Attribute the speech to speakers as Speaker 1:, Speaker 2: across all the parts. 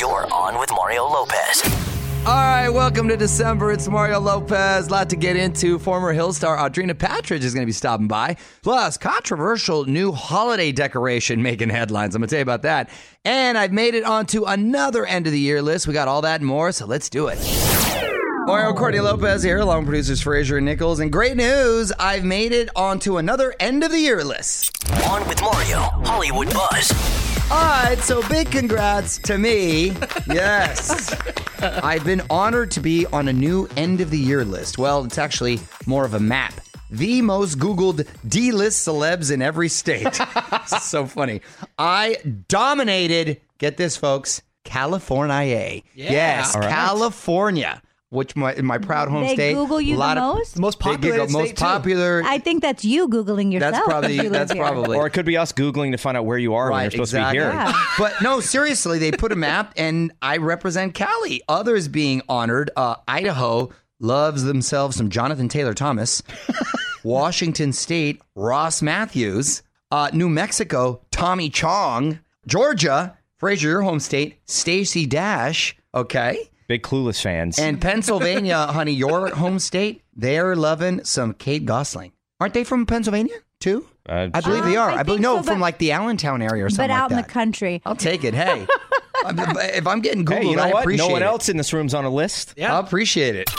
Speaker 1: You're on with Mario Lopez.
Speaker 2: All right, welcome to December. It's Mario Lopez. A lot to get into. Former Hill star Audrina Patridge is going to be stopping by. Plus, controversial new holiday decoration making headlines. I'm going to tell you about that. And I've made it onto another end of the year list. We got all that and more, so let's do it. Mario Courtney Lopez here, along with producers Fraser and Nichols. And great news, I've made it onto another end of the year list.
Speaker 1: On with Mario, Hollywood Buzz.
Speaker 2: All right, so big congrats to me. Yes. I've been honored to be on a new end of the year list. Well, it's actually more of a map. The most Googled D list celebs in every state. so funny. I dominated, get this, folks, California. Yes,
Speaker 3: All right.
Speaker 2: California, which my, in my proud home
Speaker 4: They
Speaker 2: state.
Speaker 4: Google you
Speaker 2: a lot
Speaker 4: the
Speaker 2: of-
Speaker 4: most?
Speaker 3: Most popular
Speaker 2: Google- most
Speaker 3: state, too.
Speaker 2: popular.
Speaker 4: I think that's you googling yourself.
Speaker 2: that's probably
Speaker 4: you
Speaker 2: that's probably
Speaker 3: Or it could be us Googling to find out where you are when you're supposed
Speaker 2: exactly.
Speaker 3: to be here.
Speaker 4: Yeah.
Speaker 2: But no, seriously, they put a map, and I represent Cali. Others being honored: uh, Idaho loves themselves some Jonathan Taylor Thomas. Washington State, Ross Mathews. Uh, New Mexico, Tommy Chong. Georgia, Fraser, your home state, Stacey Dash. Okay.
Speaker 3: Big Clueless fans.
Speaker 2: And Pennsylvania, honey, your home state, they're loving some Kate Gosselin. Aren't they from Pennsylvania too?
Speaker 3: Uh,
Speaker 2: I believe they
Speaker 4: Uh,
Speaker 2: are.
Speaker 4: I
Speaker 2: I, believe no,
Speaker 4: so,
Speaker 2: from like the Allentown area or something
Speaker 4: But out
Speaker 2: like
Speaker 4: in the country.
Speaker 2: I'll take it. Hey, if I'm getting Googled,
Speaker 3: hey, you know
Speaker 2: I
Speaker 3: what?
Speaker 2: appreciate
Speaker 3: No one
Speaker 2: it.
Speaker 3: else in this room's on a list.
Speaker 2: Yeah, I appreciate it.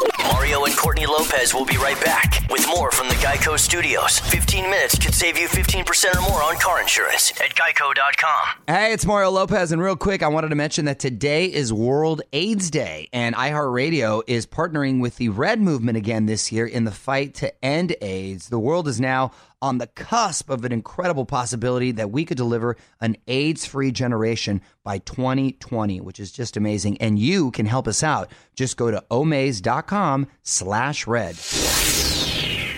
Speaker 1: Mario and Courtney Lopez will be right back with more from the Geico Studios. 15 minutes could save you 15% or more on car insurance at geico.com.
Speaker 2: Hey, it's Mario Lopez, and real quick, I wanted to mention that today is World AIDS Day, and iHeartRadio is partnering with the Red Movement again this year in the fight to end AIDS. The world is now on the cusp of an incredible possibility that we could deliver an AIDS-free generation by 2020, which is just amazing. And you can help us out. Just go to omaze.com slash red.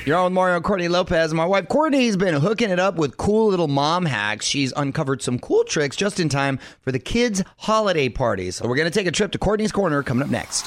Speaker 2: You're on with Mario and Courtney Lopez. My wife Courtney's been hooking it up with cool little mom hacks. She's uncovered some cool tricks just in time for the kids' holiday parties. So we're going to take a trip to Courtney's Corner coming up next.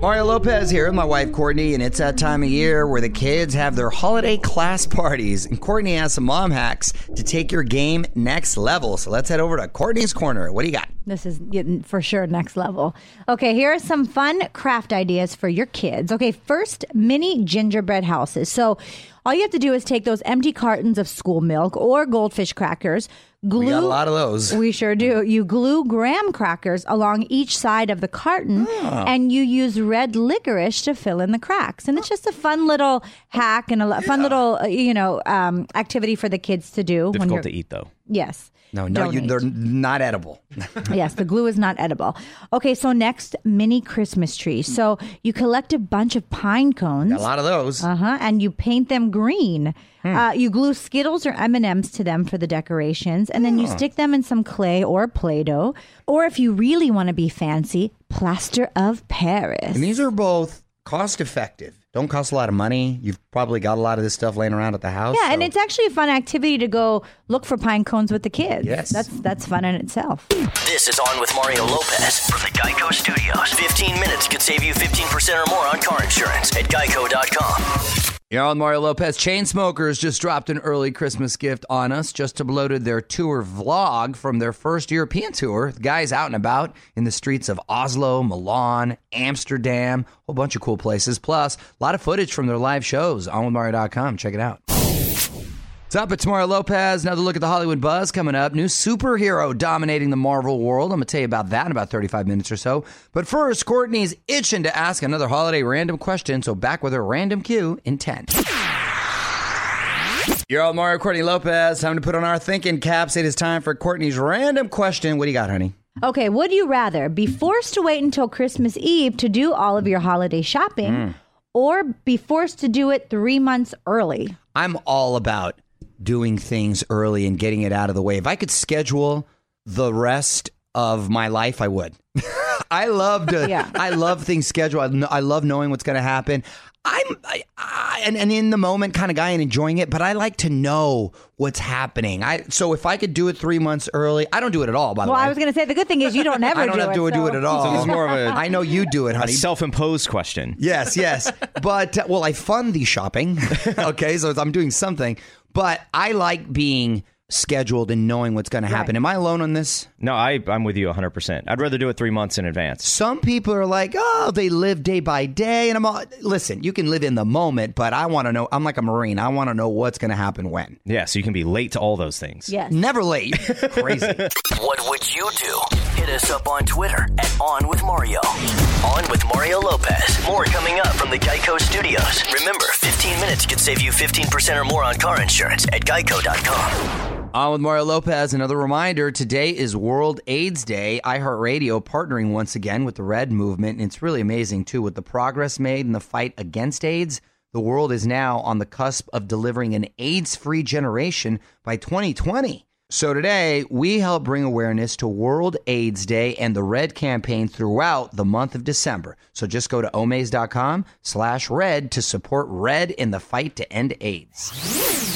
Speaker 2: Mario Lopez here with my wife Courtney, and it's that time of year where the kids have their holiday class parties. And Courtney has some mom hacks to take your game next level. So let's head over to Courtney's Corner. What do you got?
Speaker 4: This is for sure next level. Okay, here are some fun craft ideas for your kids. Okay, first, mini gingerbread houses. So, all you have to do is take those empty cartons of school milk or goldfish crackers, glue.
Speaker 2: We got a lot of those.
Speaker 4: We sure do. You glue graham crackers along each side of the carton
Speaker 2: Ah.
Speaker 4: and you use red licorice to fill in the cracks. And it's just a fun little hack and a fun little, uh, you know, um, activity for the kids to do. when
Speaker 3: Difficult to eat though.
Speaker 4: Yes.
Speaker 2: No, no, you, they're not edible.
Speaker 4: yes, the glue is not edible. Okay, so next, mini Christmas tree. So you collect a bunch of pine cones.
Speaker 2: a lot of those.
Speaker 4: Uh huh. And you paint them green.
Speaker 2: Hmm.
Speaker 4: Uh, you glue Skittles or M and M's to them for the decorations, and then you stick them in some clay or Play-Doh. Or if you really want to be fancy, plaster of Paris.
Speaker 2: And these are both cost effective. Don't cost a lot of money. You've probably got a lot of this stuff laying around at the house.
Speaker 4: yeah, and it's actually a fun activity to go look for pine cones with the kids.
Speaker 2: Yes.
Speaker 4: that's that's fun in itself.
Speaker 1: This is On with Mario Lopez from the Geico Studios. 15 minutes could save you 15% or more on car insurance at geico.com.
Speaker 2: You're on Mario Lopez. Chainsmokers just dropped an early Christmas gift on us. Just uploaded their tour vlog from their first European tour. The guys out and about in the streets of Oslo, Milan, Amsterdam, a whole bunch of cool places. Plus, a lot of footage from their live shows on withmario.com. Check it out. What's up? It's Mario Lopez. Another look at the Hollywood buzz coming up. New superhero dominating the Marvel world. I'm going to tell you about that in about 35 minutes or so. But first, Courtney's itching to ask another holiday random question. So back with her random cue in 10. You're all Mario Courtney Lopez. Time to put on our thinking caps. It is time for Courtney's random question. What do you got, honey?
Speaker 4: Okay, would you rather be forced to wait until Christmas Eve to do all of your holiday shopping
Speaker 2: Mm.
Speaker 4: or be forced to do it three months early?
Speaker 2: I'm all about doing things early and getting it out of the way. If I could schedule the rest of my life, I would. I love to.
Speaker 4: Yeah.
Speaker 2: I love things scheduled. I, I love knowing what's going to happen. I'm I, I, and, and in the moment kind of guy and enjoying it, but I like to know what's happening. I so if I could do it three months early, I don't do it at all. By the
Speaker 4: Well,
Speaker 2: way, well,
Speaker 4: I was going to say the good thing is you don't ever
Speaker 2: I don't
Speaker 4: do
Speaker 2: have
Speaker 4: it.
Speaker 2: to do it at all.
Speaker 3: So this is more of a-
Speaker 2: I know you do it, honey.
Speaker 3: self-imposed question.
Speaker 2: Yes, yes. but uh, well, I fund the shopping. okay, so I'm doing something, but I like being scheduled and knowing what's going to happen. Am I alone on this?
Speaker 3: No, I, I'm with you 100%. I'd rather do it three months in advance.
Speaker 2: Some people are like, oh, they live day by day. And I'm all, listen, you can live in the moment, but I want to know. I'm like a Marine. I want to know what's going to happen when.
Speaker 3: Yeah, so you can be late to all those things.
Speaker 4: Yes.
Speaker 2: Never late. Crazy.
Speaker 1: What would you do? Hit us up on Twitter at On With Mario. On with Mario Lopez. More coming up from the Geico Studios. Remember, 15 minutes could save you 15% or more on car insurance at geico.com.
Speaker 2: On with Mario Lopez. Another reminder today is World AIDS Day. iHeartRadio partnering once again with the Red Movement. And it's really amazing, too, with the progress made in the fight against AIDS. The world is now on the cusp of delivering an AIDS free generation by 2020. So today, we help bring awareness to World AIDS Day and the Red campaign throughout the month of December. So just go to omaze.com slash red to support Red in the fight to end AIDS.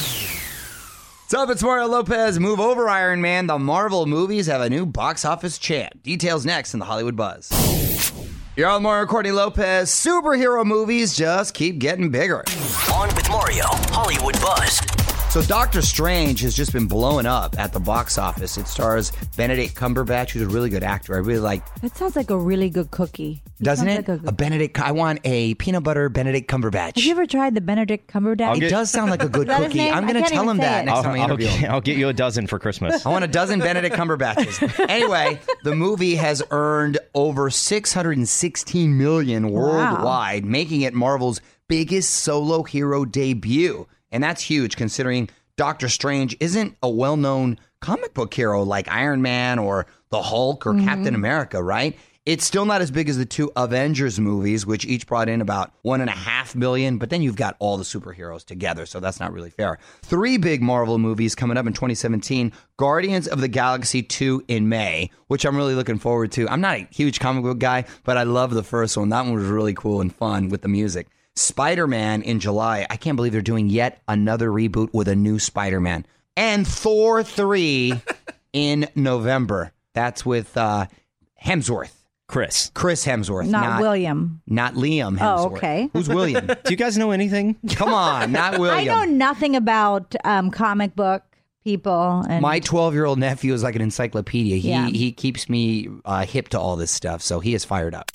Speaker 2: What's up? It's Mario Lopez. Move over, Iron Man. The Marvel movies have a new box office champ. Details next in the Hollywood Buzz. You're on Mario Courtney Lopez. Superhero movies just keep getting bigger.
Speaker 1: On with Mario, Hollywood Buzz.
Speaker 2: So Doctor Strange has just been blowing up at the box office. It stars Benedict Cumberbatch, who's a really good actor. I really like,
Speaker 4: That sounds like a really good cookie.
Speaker 2: doesn't it?
Speaker 4: Like a,
Speaker 2: a Benedict. I want a peanut butter Benedict Cumberbatch.
Speaker 4: have you ever tried the Benedict Cumberbatch?
Speaker 2: it does sound like a good
Speaker 4: Is that his
Speaker 2: cookie. I'm going to tell him that
Speaker 4: it.
Speaker 2: next
Speaker 3: I'll,
Speaker 2: time I
Speaker 3: I'll
Speaker 2: interview him.
Speaker 3: I'll get you a dozen for Christmas.
Speaker 2: I want a dozen Benedict Cumberbatches. anyway, the movie has earned over 616 million worldwide, making it Marvel's biggest solo hero debut. And that's huge considering Doctor Strange isn't a well-known comic book hero like Iron Man or the Hulk or mm-hmm. Captain America, right? It's still not as big as the two Avengers movies, which each brought in about one and a half million, but then you've got all the superheroes together, so that's not really fair. Three big Marvel movies coming up in 2017 Guardians of the Galaxy 2 in May, which I'm really looking forward to. I'm not a huge comic book guy, but I love the first one. That one was really cool and fun with the music. Spider Man in July. I can't believe they're doing yet another reboot with a new Spider Man. And Thor 3 in November. That's with uh, Hemsworth.
Speaker 3: Chris,
Speaker 2: Chris Hemsworth,
Speaker 4: Not, William.
Speaker 2: not Liam Hemsworth.
Speaker 4: Oh, okay.
Speaker 2: Who's William?
Speaker 3: do you guys know anything?
Speaker 2: Come on, not William.
Speaker 4: I know nothing about um, comic book people. And
Speaker 2: My 12 year old nephew is like an encyclopedia. He
Speaker 4: Yeah.
Speaker 2: he keeps me uh, hip to all this stuff, so he is fired up.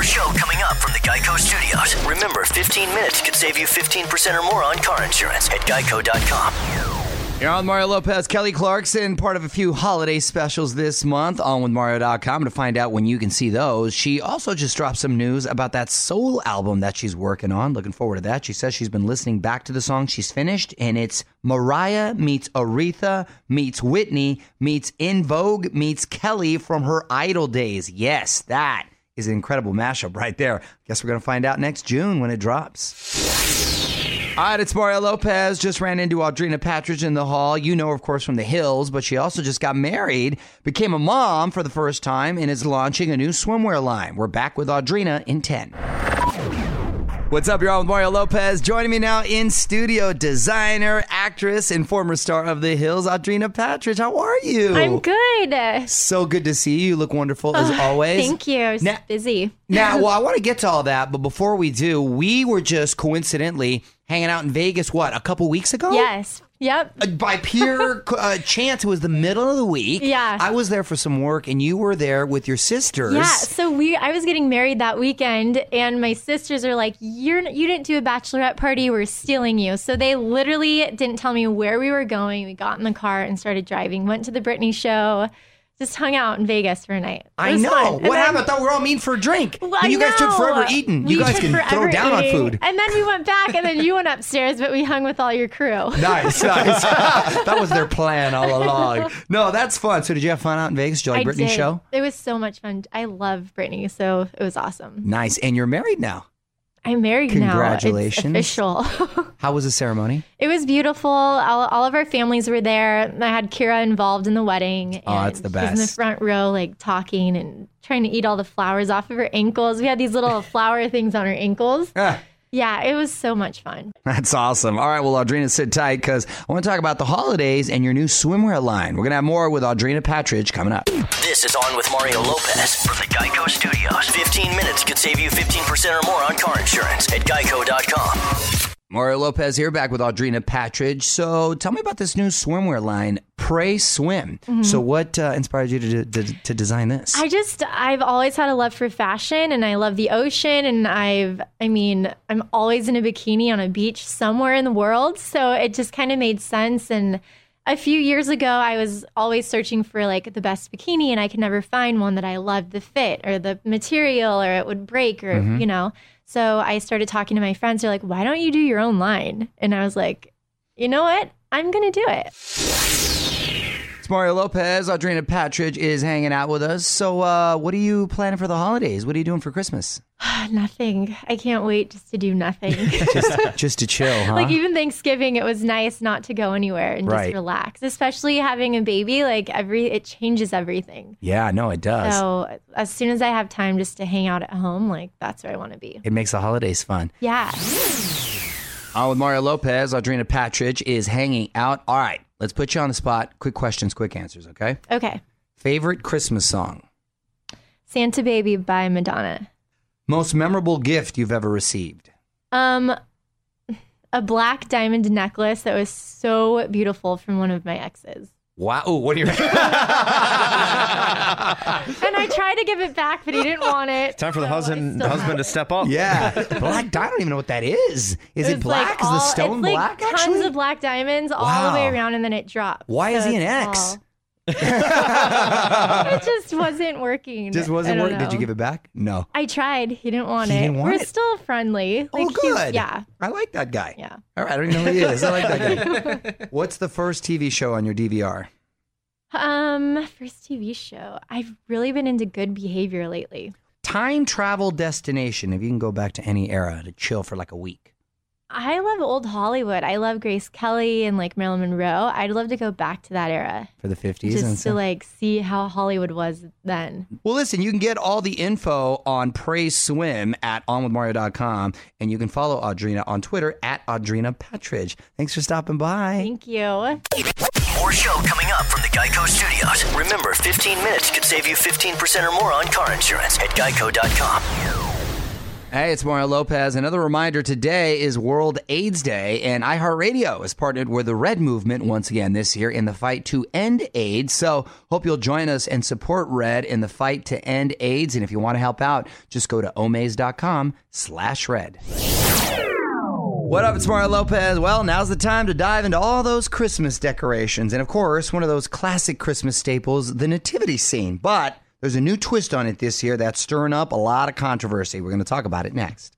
Speaker 1: More show coming up from the Geico Studios. Remember, 15 minutes could save you 15% or more on car insurance at geico.com.
Speaker 2: You're on Mario Lopez, Kelly Clarkson, part of a few holiday specials this month on with Mario.com to find out when you can see those. She also just dropped some news about that soul album that she's working on. Looking forward to that. She says she's been listening back to the song she's finished, and it's Mariah meets Aretha meets Whitney meets En Vogue meets Kelly from her Idol days. Yes, that is an incredible mashup right there. Guess we're going to find out next June when it drops. All right, it's Mario Lopez. Just ran into Audrina Patridge in the hall. You know, of course, from the Hills, but she also just got married, became a mom for the first time, and is launching a new swimwear line. We're back with Audrina in 10. What's up, y'all? With Mario Lopez. Joining me now in studio, designer, actress, and former star of the Hills, Audrina Patridge. How are you?
Speaker 5: I'm good.
Speaker 2: So good to see you. You look wonderful as always.
Speaker 5: Thank you. I was
Speaker 2: Now-
Speaker 5: busy.
Speaker 2: Now, well, I want to get to all that, but before we do, we were just coincidentally hanging out in Vegas, what, a couple weeks ago?
Speaker 5: Yes. Yep.
Speaker 2: Uh, By pure uh, chance, it was the middle of the week.
Speaker 5: Yeah.
Speaker 2: I was there for some work, and you were there with your sisters.
Speaker 5: Yeah. So we, I was getting married that weekend, and my sisters are like, "You're, you didn't do a bachelorette party. We're stealing you." So they literally didn't tell me where we were going. We got in the car and started driving. Went to the Britney show. Just hung out in Vegas for a night.
Speaker 2: I know.
Speaker 5: fun.
Speaker 2: What
Speaker 5: then-
Speaker 2: happened? I thought we were all meeting for a drink.
Speaker 5: Well,
Speaker 2: you guys took forever eating. You
Speaker 5: We
Speaker 2: guys can throw down on food.
Speaker 5: And then we went back, and then you went upstairs, but we hung with all your crew.
Speaker 2: Nice, nice. that was their plan all along. No, that's fun. So, did you have fun out in Vegas? Did you like
Speaker 5: I
Speaker 2: Britney's
Speaker 5: did.
Speaker 2: show?
Speaker 5: It was so much fun. I love Britney, so it was awesome.
Speaker 2: Nice. And you're married now.
Speaker 5: I'm married now.
Speaker 2: Congratulations.
Speaker 5: Official.
Speaker 2: How was the ceremony?
Speaker 5: it was beautiful. All, all of our families were there. I had Kirra involved in the wedding.
Speaker 2: Oh, that's
Speaker 5: and
Speaker 2: the
Speaker 5: was in the front row, like talking and trying to eat all the flowers off of her ankles. We had these little flower things on her ankles.
Speaker 2: Ah.
Speaker 5: Yeah, it was so much fun.
Speaker 2: That's awesome. All right, well, Audrina, sit tight because I want to talk about the holidays and your new swimwear line. We're going to have more with Audrina Patridge coming up.
Speaker 1: This is On with Mario Lopez from the Geico Studios. 15 minutes could save you 15% or more on car insurance at geico.com.
Speaker 2: Mario Lopez here, back with Audrina Patridge. So, tell me about this new swimwear line, Prey Swim. So, what uh, inspired you to, to, to design this?
Speaker 5: I just I've always had a love for fashion and I love the ocean and I've I mean I'm always in a bikini on a beach somewhere in the world. So it just kind of made sense and a few years ago I was always searching for like the best bikini and I could never find one that I loved the fit or the material or it would break or you know. So I started talking to my friends. They're like why don't you do your own line? And I was like you know what? I'm going to do it
Speaker 2: Mario Lopez. Audrina Patridge is hanging out with us. So, uh, what are you planning for the holidays? What are you doing for Christmas?
Speaker 5: nothing I can't wait just to do nothing
Speaker 2: Just, just to chill, huh?
Speaker 5: Like even Thanksgiving, it was nice not to go anywhere and
Speaker 2: Right.
Speaker 5: just relax. Especially having a baby, like every it changes everything.
Speaker 2: yeah, no, it does.
Speaker 5: So as soon as I have time just to hang out at home, like that's where I want to be.
Speaker 2: It makes the holidays fun.
Speaker 5: Yeah.
Speaker 2: On with Mario Lopez, Audrina Patridge is hanging out. All right, let's put you on the spot. Quick questions, quick answers, okay?
Speaker 5: Okay.
Speaker 2: Favorite Christmas song?
Speaker 5: Santa Baby by Madonna.
Speaker 2: Most memorable gift you've ever received?
Speaker 5: Um a black diamond necklace that was so beautiful from one of my exes.
Speaker 2: Wow. Ooh, what are you?
Speaker 5: And I tried to give it back, but he didn't want it.
Speaker 3: Time for the
Speaker 5: so I
Speaker 3: husband
Speaker 5: still
Speaker 3: husband
Speaker 5: have
Speaker 3: to
Speaker 5: it.
Speaker 3: step up.
Speaker 2: yeah. Black. Diamond, I don't even know what that is. Is it,
Speaker 5: was
Speaker 2: black?
Speaker 5: like
Speaker 2: is the stone
Speaker 5: it's like
Speaker 2: black?
Speaker 5: Tons
Speaker 2: actually?
Speaker 5: of black diamonds all the way around, and then it drops.
Speaker 2: Why is
Speaker 5: So
Speaker 2: he an
Speaker 5: it's
Speaker 2: ex?
Speaker 5: all- it just wasn't working.
Speaker 2: Just wasn't working. Did you give it back? No.
Speaker 5: I tried. He didn't want
Speaker 2: He
Speaker 5: it.
Speaker 2: didn't want
Speaker 5: We're
Speaker 2: it?
Speaker 5: still friendly.
Speaker 2: oh,
Speaker 5: Like, he's-
Speaker 2: good.
Speaker 5: Yeah.
Speaker 2: I like that guy.
Speaker 5: Yeah.
Speaker 2: All right. I don't even know who he is. I like that guy. What's the first TV show on your DVR?
Speaker 5: Um, first TV show. I've really been into good behavior lately.
Speaker 2: Time travel destination. If you can go back to any era to chill for like a week.
Speaker 5: I love old Hollywood. I love Grace Kelly and like Marilyn Monroe. I'd love to go back to that era
Speaker 2: For the 50s and
Speaker 5: just to
Speaker 2: stuff.
Speaker 5: like see how Hollywood was then.
Speaker 2: Well, listen, you can get all the info on Praise Swim at onwithmario.com, and you can follow Audrina on Twitter at Audrina Patridge. Thanks for stopping by.
Speaker 5: Thank you.
Speaker 1: More show coming up from the Geico Studios. Remember, 15 minutes could save you 15% or more on car insurance at geico.com.
Speaker 2: Hey, it's Mario Lopez. Another reminder today is World AIDS Day, and iHeartRadio has partnered with the Red Movement once again this year in the fight to end AIDS. So, hope you'll join us and support Red in the fight to end AIDS. And if you want to help out, just go to omaze.com slash red. What up, it's Mario Lopez. Well, now's the time to dive into all those Christmas decorations. And of course, one of those classic Christmas staples, the nativity scene. But there's a new twist on it this year that's stirring up a lot of controversy. We're going to talk about it next.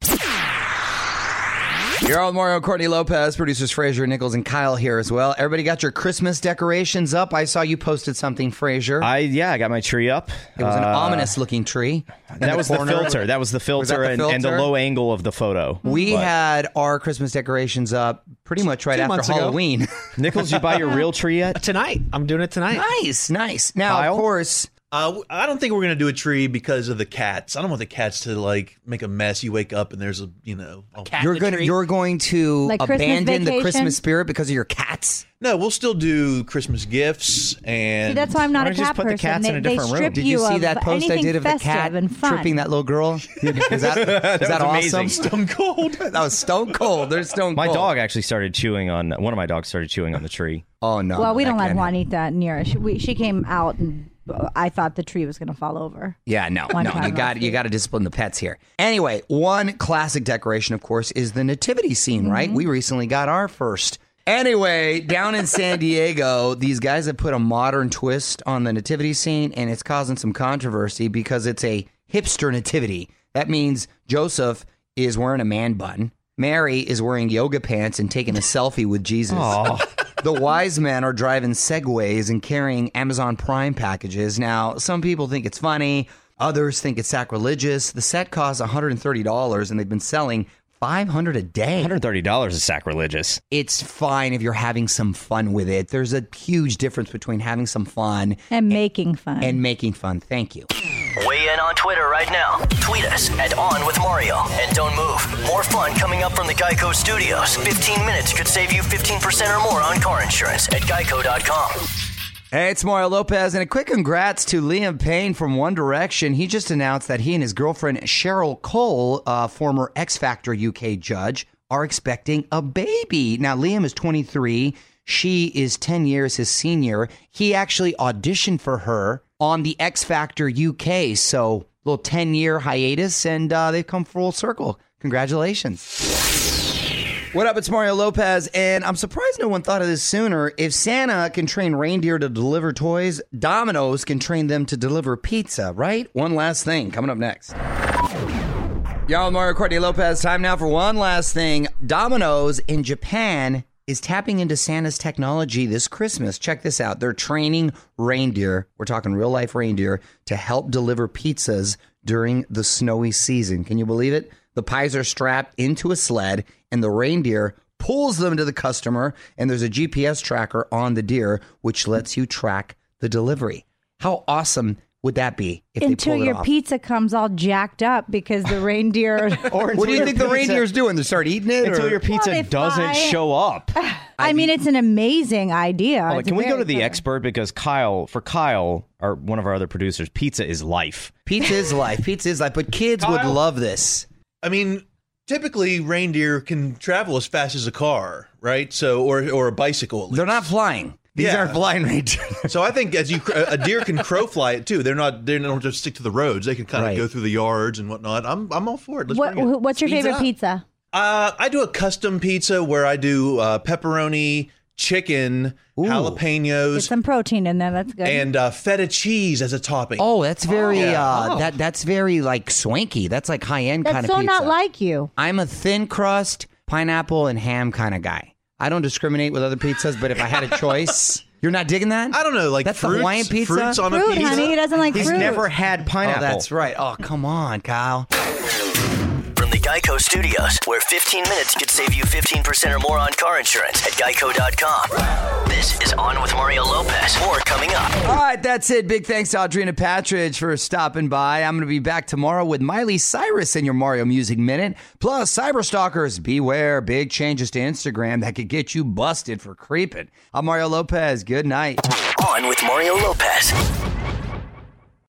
Speaker 2: You're all with Mario Courtney Lopez, producers Fraser Nichols and Kyle here as well. Everybody got your Christmas decorations up. I saw you posted something, Fraser.
Speaker 3: I yeah, I got my tree up.
Speaker 2: it was an
Speaker 3: Uh,
Speaker 2: ominous looking tree. in
Speaker 3: That was the
Speaker 2: corner.
Speaker 3: filter. That was the filter,
Speaker 2: that the
Speaker 3: and, and the low angle of the photo.
Speaker 2: We
Speaker 3: But-
Speaker 2: had our Christmas decorations up pretty much right
Speaker 6: Two
Speaker 2: after. Halloween.
Speaker 3: Nichols, you buy your real tree yet?
Speaker 6: tonight. I'm doing it tonight.
Speaker 2: nice, nice. Now,
Speaker 3: Kyle?
Speaker 2: of course,
Speaker 7: Uh, w- I don't think we're gonna do a tree because of the cats. I don't want the cats to like make a mess. You wake up and there's a you know a cat.
Speaker 2: you're gonna
Speaker 7: tree.
Speaker 2: you're going to
Speaker 4: Like Christmas
Speaker 2: abandon the
Speaker 4: vacation?
Speaker 2: Christmas spirit because of your cats.
Speaker 7: no. We'll still do Christmas gifts and
Speaker 4: See, that's why I'm not
Speaker 3: Why
Speaker 4: a
Speaker 3: don't you just
Speaker 4: cat
Speaker 3: put the
Speaker 4: person.
Speaker 3: cats
Speaker 4: they,
Speaker 3: in a
Speaker 4: they
Speaker 3: different room?
Speaker 4: strip
Speaker 2: Did you see
Speaker 4: of
Speaker 2: that post I
Speaker 4: anything
Speaker 2: did of the
Speaker 4: festive
Speaker 2: cat
Speaker 4: and fun.
Speaker 2: tripping that little girl? Is that, is that
Speaker 3: was
Speaker 2: awesome?
Speaker 3: amazing.
Speaker 7: Stone cold.
Speaker 2: That was stone cold. They're stone
Speaker 3: My
Speaker 2: cold.
Speaker 3: dog actually started chewing on one of my dogs started chewing on the tree.
Speaker 2: Oh no.
Speaker 4: Well, we
Speaker 2: that
Speaker 4: don't let
Speaker 2: can't happen.
Speaker 4: Juanita near us. She, we, she came out and I thought the tree was going to fall over.
Speaker 2: Yeah, no,
Speaker 4: One
Speaker 2: no, you got you got to discipline the pets here. Anyway, one classic decoration, of course, is the nativity scene. Right?
Speaker 4: Mm-hmm.
Speaker 2: We recently got our first. Anyway, down in San Diego, these guys have put a modern twist on the nativity scene, and it's causing some controversy because it's a hipster nativity. That means Joseph is wearing a man bun. Mary is wearing yoga pants and taking a selfie with Jesus. The wise men are driving Segways and carrying Amazon Prime packages. Now, some people think it's funny, others think it's sacrilegious. The set costs $130 and they've been selling 500 a day.
Speaker 3: $130 is sacrilegious.
Speaker 2: It's fine if you're having some fun with it. There's a huge difference between having some fun
Speaker 4: And making fun.
Speaker 2: and making fun. Thank you.
Speaker 1: Weigh in on Twitter right now. Tweet us at On With Mario. And don't move. More fun coming up from the Geico Studios. 15 minutes could save you 15% or more on car insurance at geico.com.
Speaker 2: Hey, it's Mario Lopez, and a quick congrats to Liam Payne from One Direction. He just announced that he and his girlfriend Cheryl Cole, uh, former X Factor UK judge, are expecting a baby. Now, Liam is 23. She is 10 years his senior. He actually auditioned for her on the X Factor UK. So, little 10 year hiatus, and uh, they've come full circle. Congratulations. What up? It's Mario Lopez, and I'm surprised no one thought of this sooner. If Santa can train reindeer to deliver toys, Domino's can train them to deliver pizza, right? One last thing coming up next. Y'all, Mario Courtney Lopez. Time now for one last thing. Domino's in Japan is tapping into Santa's technology this Christmas. Check this out. They're training reindeer, we're talking real life reindeer, to help deliver pizzas during the snowy season. Can you believe it? The pies are strapped into a sled, and the reindeer pulls them to the customer, and there's a GPS tracker on the deer, which lets you track the delivery. How awesome would that be if they
Speaker 4: Until
Speaker 2: it
Speaker 4: your
Speaker 2: off?
Speaker 4: pizza comes all jacked up because the reindeer.
Speaker 3: Or
Speaker 2: What do you think
Speaker 3: your
Speaker 2: the
Speaker 3: pizza-
Speaker 2: reindeer's doing? They start eating it?
Speaker 3: Until
Speaker 2: or-
Speaker 3: your pizza
Speaker 4: they
Speaker 3: doesn't
Speaker 4: fly.
Speaker 3: show up.
Speaker 4: I mean, it's an amazing idea.
Speaker 3: Like, can we go to the
Speaker 4: clever.
Speaker 3: expert because Kyle, for Kyle, or one of our other producers, pizza is life.
Speaker 2: Pizza is life. Pizza is life. But kids would love this.
Speaker 7: I mean, typically reindeer can travel as fast as a car, right? So, or or a bicycle. At least.
Speaker 2: They're not flying. These
Speaker 7: Yeah.
Speaker 2: aren't flying reindeer.
Speaker 7: So I think as you a deer can crow fly it too. They're not they don't just stick to the roads. They can kind of go through the yards and whatnot. I'm I'm all for it. Let's
Speaker 4: What,
Speaker 7: it.
Speaker 4: what's your
Speaker 2: Speeds
Speaker 4: favorite pizza?
Speaker 7: Uh, I do a custom pizza where I do uh, pepperoni, chicken,
Speaker 2: Ooh.
Speaker 4: Get
Speaker 7: jalapenos,
Speaker 4: some protein in there. That's good.
Speaker 7: and uh, feta cheese as a topping.
Speaker 2: oh, that's very
Speaker 7: yeah.
Speaker 2: uh that that's very like swanky. That's like high end
Speaker 4: That's
Speaker 2: kind
Speaker 4: so
Speaker 2: of pizza.
Speaker 4: not like you.
Speaker 2: I'm a thin crust, pineapple and ham kind of guy. I don't discriminate with other pizzas, but if I had a choice, you're not digging that?
Speaker 7: I don't know, like
Speaker 2: That's the
Speaker 7: fruits,
Speaker 2: Hawaiian pizza?
Speaker 7: fruits on a
Speaker 4: Fruit,
Speaker 7: pizza.
Speaker 4: honey. He doesn't like
Speaker 3: He's
Speaker 4: fruit.
Speaker 3: never had
Speaker 2: Oh,
Speaker 3: pineapple.
Speaker 2: that's right. Oh, come on, Kyle.
Speaker 1: Geico Studios, where 15 minutes could save you 15% or more on car insurance at geico.com. This is On with Mario Lopez. More coming up.
Speaker 2: All right, that's it. Big thanks to Audrina Patridge for stopping by. I'm going to be back tomorrow with Miley Cyrus in your Mario Music Minute. Plus, cyberstalkers, beware. Big changes to Instagram that could get you busted for creeping. I'm Mario Lopez. Good night.
Speaker 1: On with Mario Lopez.